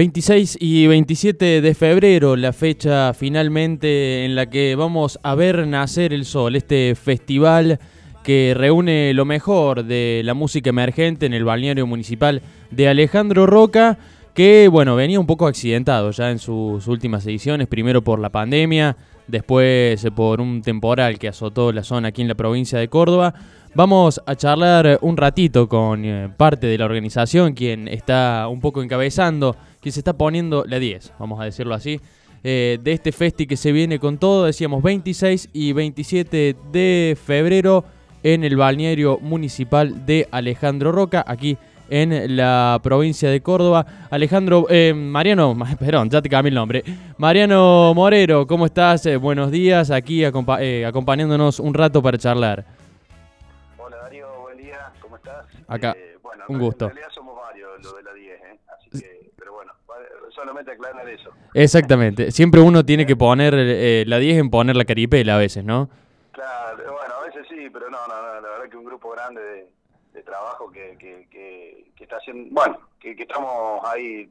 26 y 27 de febrero, la fecha finalmente en la que vamos a ver nacer el sol, este festival que reúne lo mejor de la música emergente en el balneario municipal de Alejandro Roca, que bueno, venía un poco accidentado ya en sus últimas ediciones, primero por la pandemia, después por un temporal que azotó la zona aquí en la provincia de Córdoba. Vamos a charlar un ratito con eh, parte de la organización, quien está un poco encabezando, quien se está poniendo la 10, vamos a decirlo así, eh, de este festi que se viene con todo, decíamos 26 y 27 de febrero en el balneario municipal de Alejandro Roca, aquí en la provincia de Córdoba. Alejandro, eh, Mariano, perdón, ya te cambié el nombre. Mariano Morero, ¿cómo estás? buenos días, aquí acompañándonos un rato para charlar. Acá, eh, bueno, un gusto. En realidad somos varios lo de la 10, ¿eh? Así que, pero bueno, solamente aclarar eso. Exactamente, siempre uno tiene que poner eh, la 10 en poner la caripela a veces, ¿no? Claro, bueno, a veces sí, pero no, no, no la verdad que un grupo grande de, trabajo que, que, que, está haciendo, bueno, que, estamos ahí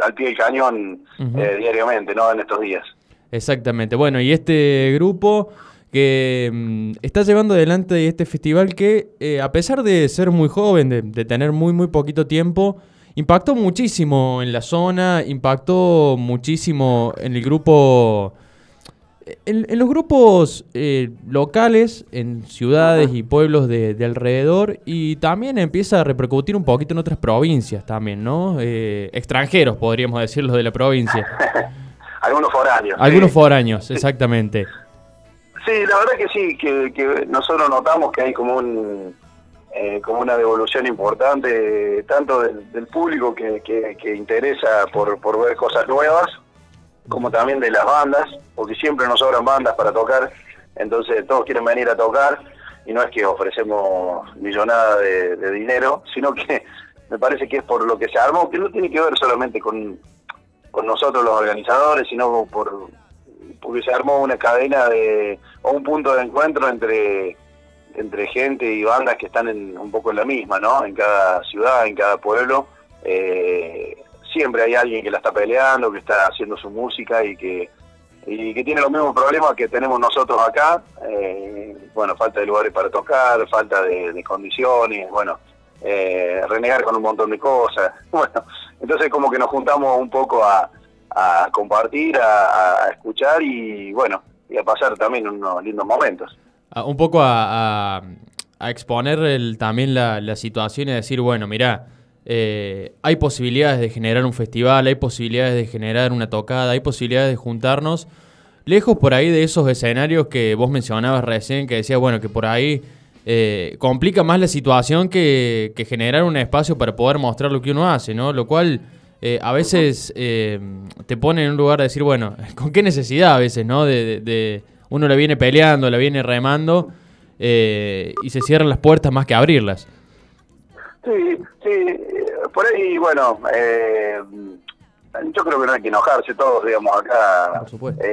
al pie del cañón eh, diariamente, ¿no? En estos días. Exactamente, bueno, y este grupo que mm, está llevando adelante este festival que, eh, a pesar de ser muy joven, de, tener muy, muy poquito tiempo, impactó muchísimo en la zona, impactó muchísimo en el grupo, en, los grupos eh, locales, en ciudades y pueblos de, alrededor, y también empieza a repercutir un poquito en otras provincias también, ¿no? Eh, extranjeros, podríamos decirlo, de la provincia. Algunos foráneos. Algunos foráneos, exactamente. Sí, la verdad que sí, que, nosotros notamos que hay como un eh, como una devolución importante tanto del, público que, que, interesa por, por ver cosas nuevas, como también de las bandas, porque siempre nos sobran bandas para tocar, entonces todos quieren venir a tocar y no es que ofrecemos millonada de, de dinero, sino que me parece que es por lo que se armó, que no tiene que ver solamente con, con nosotros los organizadores, sino por, porque se armó una cadena de, o un punto de encuentro entre, entre gente y bandas que están en, un poco en la misma, ¿no? En cada ciudad, en cada pueblo. Eh, siempre hay alguien que la está peleando, que está haciendo su música y que, y que tiene los mismos problemas que tenemos nosotros acá. Eh, bueno, falta de lugares para tocar, falta de, condiciones, bueno, eh, renegar con un montón de cosas. Bueno, entonces como que nos juntamos un poco a, a compartir, a, escuchar y bueno, y a pasar también unos lindos momentos. un poco a, exponer el, también la, situación y decir, bueno, mira, eh, hay posibilidades de generar un festival, hay posibilidades de generar una tocada, hay posibilidades de juntarnos, lejos por ahí de esos escenarios que vos mencionabas recién, que decías, bueno, que por ahí eh, complica más la situación que generar un espacio para poder mostrar lo que uno hace, ¿no? Lo cual eh, a veces eh, te pone en un lugar de decir, bueno, ¿con qué necesidad a veces, no? De, uno la viene peleando, la viene remando eh, y se cierran las puertas más que abrirlas. Sí, sí, por ahí, bueno, yo creo que no hay que enojarse todos, digamos, acá. Por supuesto.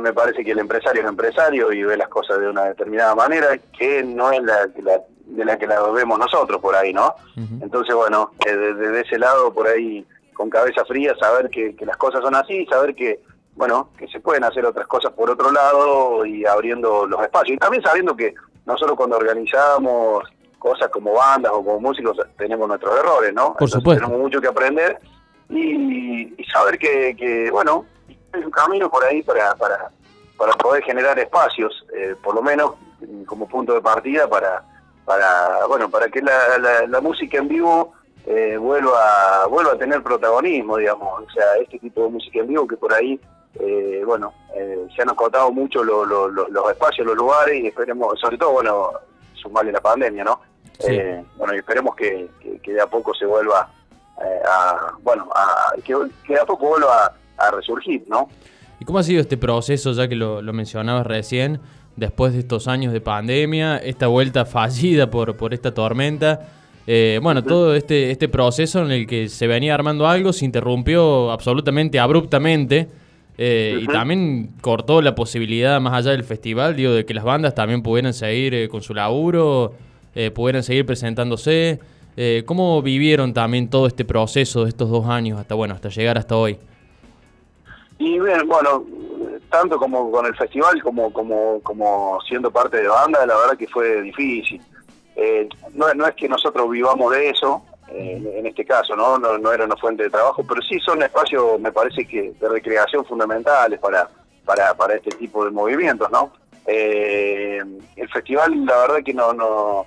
me parece que el empresario es empresario y ve las cosas de una determinada manera, que no es la, la de la que la vemos nosotros por ahí, ¿no? Entonces, bueno, desde ese lado, por ahí, con cabeza fría, saber que, las cosas son así, saber que, bueno, que se pueden hacer otras cosas por otro lado y abriendo los espacios. Y también sabiendo que nosotros cuando organizamos cosas como bandas o como músicos tenemos nuestros errores, ¿no? Por supuesto. Tenemos mucho que aprender y, saber que, bueno, hay un camino por ahí para, para, para poder generar espacios, eh, por lo menos como punto de partida para para bueno para que la, la, música en vivo eh, vuelva vuelva a tener protagonismo digamos. O sea este tipo de música en vivo que por ahí eh, bueno eh, se han acotado mucho los espacios los lugares y esperemos sobre todo bueno sumarle la pandemia no bueno y esperemos que, que, de a poco se vuelva a bueno a, que, de a poco vuelva a, resurgir no y cómo ha sido este proceso ya que lo, lo mencionabas recién después de estos años de pandemia, esta vuelta fallida por, por esta tormenta. Eh, bueno, todo este, este proceso en el que se venía armando algo se interrumpió absolutamente abruptamente eh, y también cortó la posibilidad, más allá del festival, digo, de que las bandas también pudieran seguir eh, con su laburo, pudieran seguir presentándose. ¿Cómo vivieron también todo este proceso de estos dos años hasta bueno hasta llegar hasta hoy? Y bueno, tanto como con el festival como como como siendo parte de banda, la verdad que fue difícil. Eh, no, no es que nosotros vivamos de eso, en este caso, ¿no? ¿no? No era una fuente de trabajo, pero sí son espacios, me parece que de recreación fundamentales para, para, para este tipo de movimientos, ¿no? Eh, el festival, la verdad que no, no,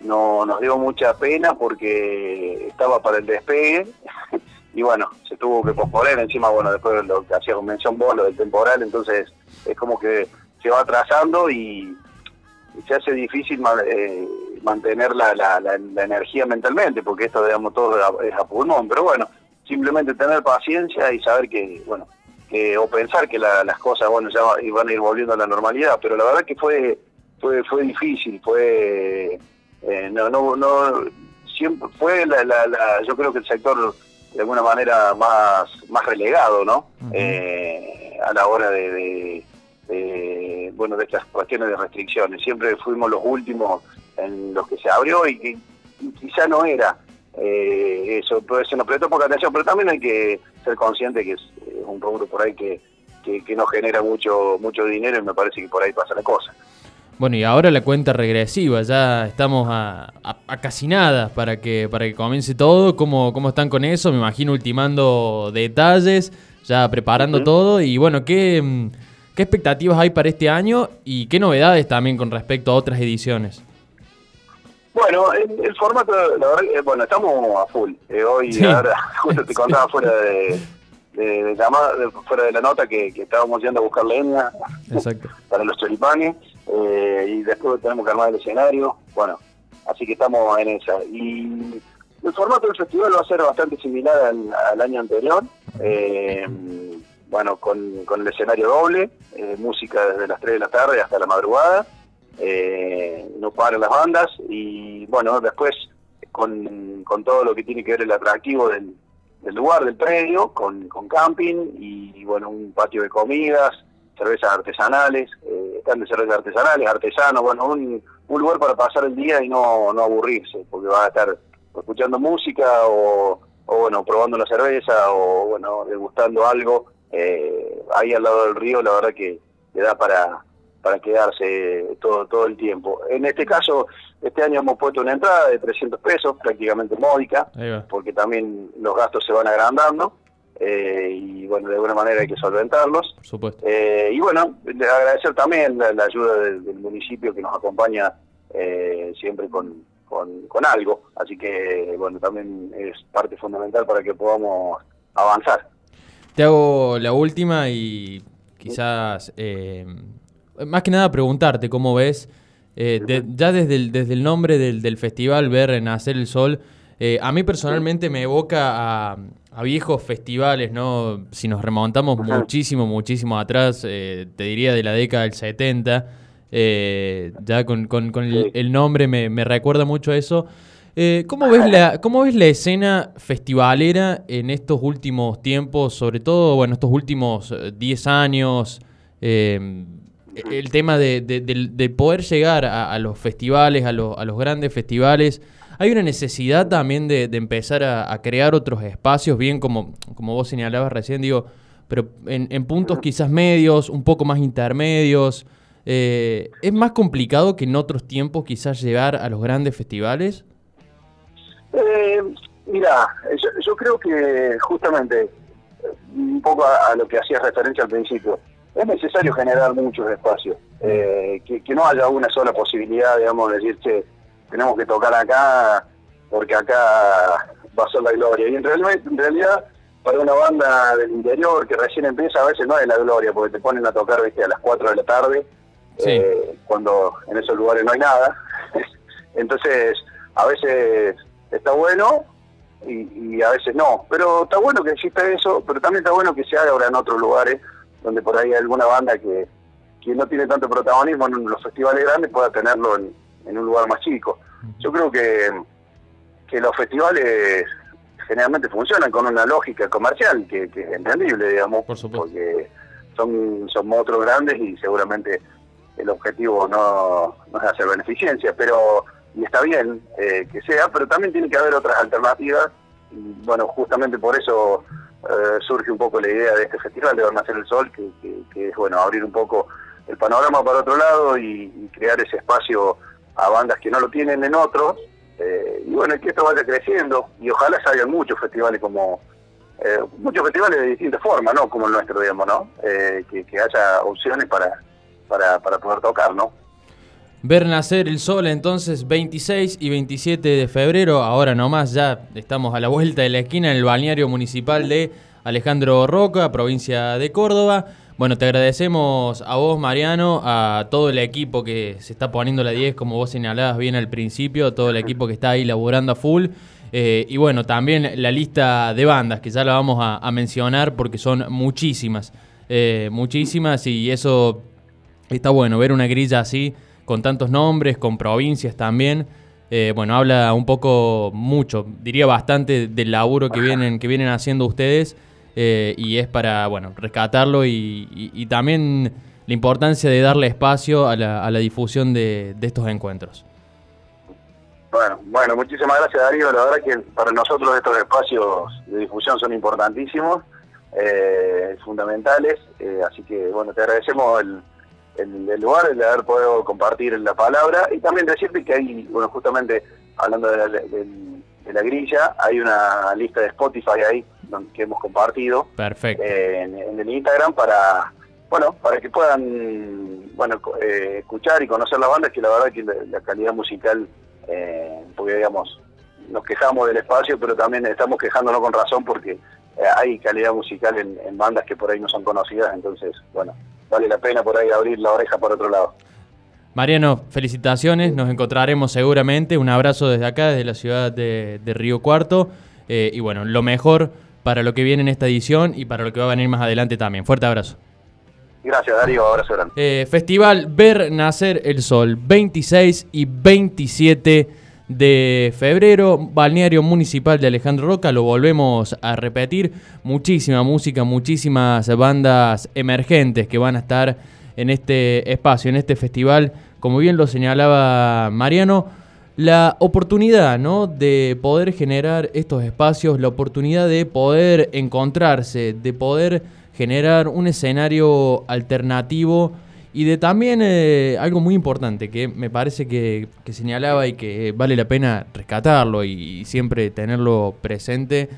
no nos dio mucha pena porque estaba para el despegue y bueno, se tuvo que posponer encima, bueno, después de lo que hacía convención vos, lo del temporal, entonces es como que se va atrasando y se hace difícil eh, mantener la, la, la, energía mentalmente, porque esto, digamos, todo es a, pulmón, pero bueno, simplemente tener paciencia y saber que, bueno, que, o pensar que las cosas, bueno, ya van a ir volviendo a la normalidad, pero la verdad que fue, fue, fue difícil, fue, eh, no, no, no, siempre fue la, yo creo que el sector de alguna manera más, más relegado, ¿no? eh, a la hora de bueno, de estas cuestiones de restricciones. Siempre fuimos los últimos en los que se abrió y que quizá no era eh, eso, se nos prestó poca atención, pero también hay que ser consciente que es eh, un rubro por ahí que, que, no genera mucho mucho dinero y me parece que por ahí pasa la cosa. Bueno, y ahora la cuenta regresiva, ya estamos a, casi nada para que, para que comience todo. ¿Cómo, ¿Cómo están con eso? Me imagino ultimando detalles, ya preparando todo. Y bueno, ¿qué, ¿Qué expectativas hay para este año y qué novedades también con respecto a otras ediciones? Bueno, el, formato, la verdad, eh, bueno, estamos a full. Eh, hoy, ahora, justo te contaba fuera de, de, fuera de la nota que, estábamos yendo a buscar leña para los choripanes eh, y después tenemos que armar el escenario. Bueno, así que estamos en esa. Y el formato del festival va a ser bastante similar al, año anterior. Eh, bueno, con, con el escenario doble, eh, música desde las 3 de la tarde hasta la madrugada, eh, no paran las bandas y bueno, después con, con, todo lo que tiene que ver el atractivo del, del lugar, del predio, con, con camping y, bueno, un patio de comidas, cervezas artesanales, eh, están de cervezas artesanales, artesanos, bueno, un, un lugar para pasar el día y no, no aburrirse, porque va a estar escuchando música o, o bueno, probando una cerveza o bueno, degustando algo eh, ahí al lado del río, la verdad que le da para, para quedarse todo, todo el tiempo. En este caso, este año hemos puesto una entrada de 300 pesos, prácticamente módica, porque también los gastos se van agrandando. Eh, y bueno, de alguna manera hay que solventarlos. Eh, y bueno, agradecer también la, ayuda del, municipio que nos acompaña eh, siempre con, con, con, algo, así que bueno, también es parte fundamental para que podamos avanzar. Te hago la última y quizás, más que nada preguntarte cómo ves, ya desde el, desde el nombre del, festival, ver nacer el sol, a mí personalmente me evoca a, viejos festivales, ¿no? Si nos remontamos muchísimo, muchísimo atrás, te diría de la década del 70, ya con, el, nombre me, me recuerda mucho a eso. Eh, ¿cómo, ves la, ¿Cómo ves la escena festivalera en estos últimos tiempos, sobre todo, bueno, estos últimos 10 eh, años? Eh, el tema de, poder llegar a, los festivales, a, los grandes festivales. Hay una necesidad también de, empezar a, crear otros espacios, bien como, como vos señalabas recién, digo, pero en, puntos quizás medios, un poco más intermedios. ¿Es más complicado que en otros tiempos quizás llegar a los grandes festivales? Eh, mira, yo, creo que justamente, un poco a, lo que hacías referencia al principio, es necesario generar muchos espacios, eh, que, no haya una sola posibilidad, digamos, de decir, que tenemos que tocar acá porque acá va a ser la gloria. Y en realidad, en realidad, para una banda del interior que recién empieza, a veces no es la gloria, porque te ponen a tocar ¿viste? a las 4 de la tarde, eh, cuando en esos lugares no hay nada. Entonces, a veces está bueno y, a veces no. Pero está bueno que exista eso, pero también está bueno que se haga ahora en otros lugares donde por ahí hay alguna banda que, que no tiene tanto protagonismo en los festivales grandes pueda tenerlo en, un lugar más chico. Yo creo que, que los festivales generalmente funcionan con una lógica comercial que, es entendible, digamos, porque son, son monstruos grandes y seguramente el objetivo no, no es hacer beneficencia, pero y está bien eh, que sea, pero también tiene que haber otras alternativas. Y, bueno, justamente por eso eh, surge un poco la idea de este festival de Nacer el Sol, que, es bueno abrir un poco el panorama para otro lado y, crear ese espacio a bandas que no lo tienen en otros. Eh, y bueno, que esto vaya creciendo y ojalá salgan muchos festivales como muchos festivales de distintas formas, ¿no? Como el nuestro, digamos, ¿no? que, que haya opciones para, para, para poder tocar, ¿no? Ver nacer el sol entonces 26 y 27 de febrero, ahora nomás ya estamos a la vuelta de la esquina en el balneario municipal de Alejandro Roca, provincia de Córdoba. Bueno, te agradecemos a vos, Mariano, a todo el equipo que se está poniendo la 10, como vos señalabas bien al principio, todo el equipo que está ahí laburando a full. Eh, y bueno, también la lista de bandas, que ya la vamos a, mencionar porque son muchísimas, eh, muchísimas, y eso está bueno, ver una grilla así con tantos nombres, con provincias también. Eh, bueno, habla un poco, mucho, diría bastante del laburo que vienen, que vienen haciendo ustedes eh, y es para, bueno, rescatarlo y, también la importancia de darle espacio a la, difusión de, estos encuentros. Bueno, bueno, muchísimas gracias Darío. La verdad que para nosotros estos espacios de difusión son importantísimos, eh, fundamentales, así que bueno, te agradecemos el el, lugar, el de haber podido compartir la palabra y también decirte que hay, bueno, justamente hablando de la, grilla, hay una lista de Spotify ahí que hemos compartido Perfecto. Eh, en, el Instagram para, bueno, para que puedan, bueno, eh, escuchar y conocer las bandas, que la verdad que la, calidad musical, eh, porque digamos, nos quejamos del espacio, pero también estamos quejándonos con razón porque hay calidad musical en bandas que por ahí no son conocidas, entonces, bueno, vale la pena por ahí abrir la oreja por otro lado. Mariano, felicitaciones, nos encontraremos seguramente. Un abrazo desde acá, desde la ciudad de, Río Cuarto. Eh, y bueno, lo mejor para lo que viene en esta edición y para lo que va a venir más adelante también. Fuerte abrazo. Gracias, Darío. Abrazo grande. Eh, Festival Ver Nacer el Sol, 26 y 27 de febrero, Balneario Municipal de Alejandro Roca, lo volvemos a repetir, muchísima música, muchísimas bandas emergentes que van a estar en este espacio, en este festival, como bien lo señalaba Mariano, la oportunidad ¿no? de poder generar estos espacios, la oportunidad de poder encontrarse, de poder generar un escenario alternativo y de también eh, algo muy importante que me parece que, señalaba y que vale la pena rescatarlo y, siempre tenerlo presente,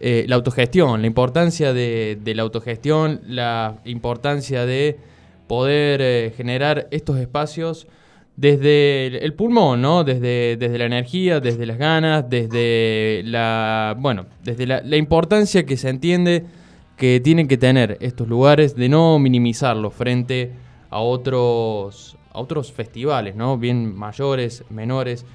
eh, la autogestión, la importancia de, la autogestión, la importancia de poder eh, generar estos espacios desde el, pulmón, ¿no? Desde, desde la energía, desde las ganas, desde la, bueno, desde la, la importancia que se entiende que tienen que tener estos lugares de no minimizarlo frente a otros, a otros festivales, ¿no? Bien mayores, menores.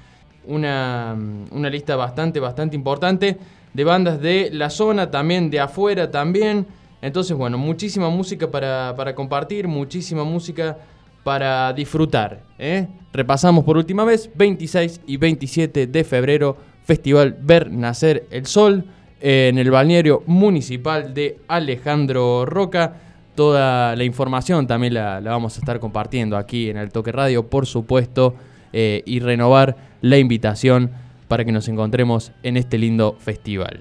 Una, una lista bastante, bastante importante de bandas de la zona, también de afuera también. Entonces, bueno, muchísima música para, para compartir, muchísima música para disfrutar. ¿eh? Repasamos por última vez, 26 y 27 de febrero, Festival Ver Nacer el Sol, en el balneario municipal de Alejandro Roca. Toda la información también la, vamos a estar compartiendo aquí en el Toque Radio, por supuesto, eh, y renovar la invitación para que nos encontremos en este lindo festival.